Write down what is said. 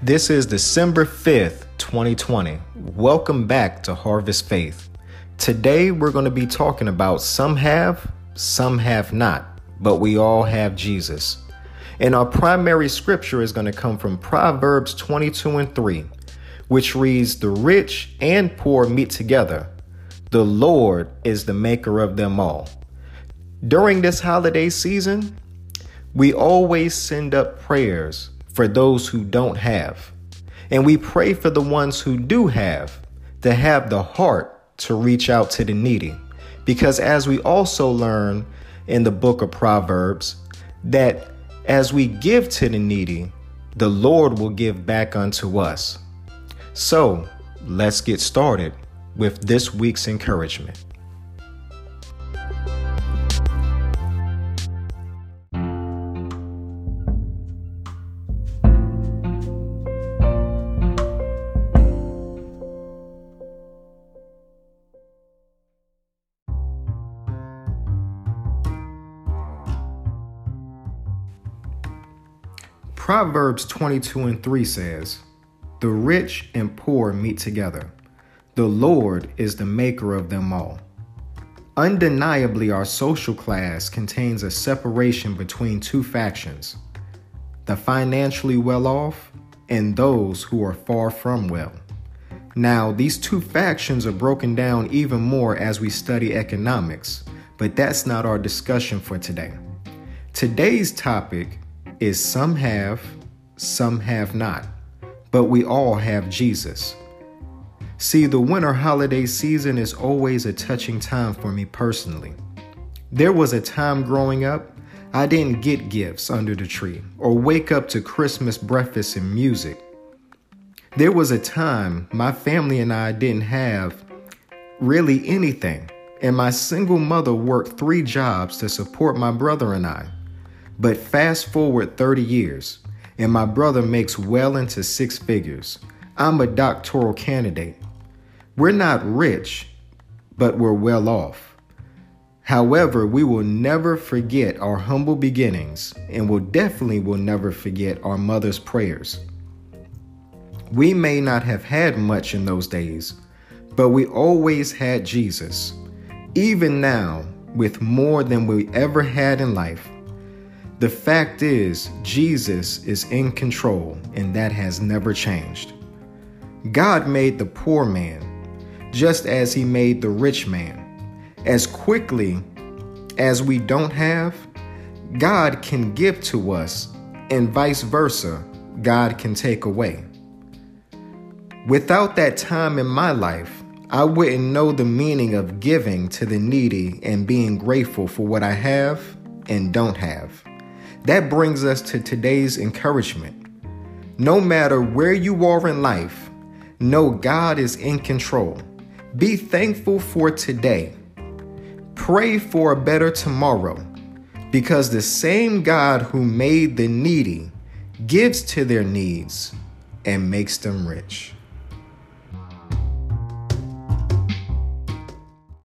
This is December 5th, 2020. Welcome back to Harvest Faith. Today we're going to be talking about some have, some have not, but we all have Jesus. And our primary scripture is going to come from Proverbs 22 and 3, which reads, The rich and poor meet together. The Lord is the maker of them all. During this holiday season, we always send up prayers for those who don't have. And we pray for the ones who do have to have the heart to reach out to the needy. Because as we also learn in the book of Proverbs, that as we give to the needy, the Lord will give back unto us. So let's get started with this week's encouragement. Proverbs 22 and 3 says, The rich and poor meet together. The Lord is the maker of them all. Undeniably, our social class contains a separation between two factions the financially well off and those who are far from well. Now, these two factions are broken down even more as we study economics, but that's not our discussion for today. Today's topic is some have, some have not, but we all have Jesus. See, the winter holiday season is always a touching time for me personally. There was a time growing up I didn't get gifts under the tree or wake up to Christmas breakfast and music. There was a time my family and I didn't have really anything, and my single mother worked three jobs to support my brother and I. But fast forward 30 years, and my brother makes well into six figures. I'm a doctoral candidate. We're not rich, but we're well off. However, we will never forget our humble beginnings and will definitely will never forget our mother's prayers. We may not have had much in those days, but we always had Jesus. Even now, with more than we ever had in life, the fact is, Jesus is in control, and that has never changed. God made the poor man just as he made the rich man. As quickly as we don't have, God can give to us, and vice versa, God can take away. Without that time in my life, I wouldn't know the meaning of giving to the needy and being grateful for what I have and don't have. That brings us to today's encouragement. No matter where you are in life, know God is in control. Be thankful for today. Pray for a better tomorrow because the same God who made the needy gives to their needs and makes them rich.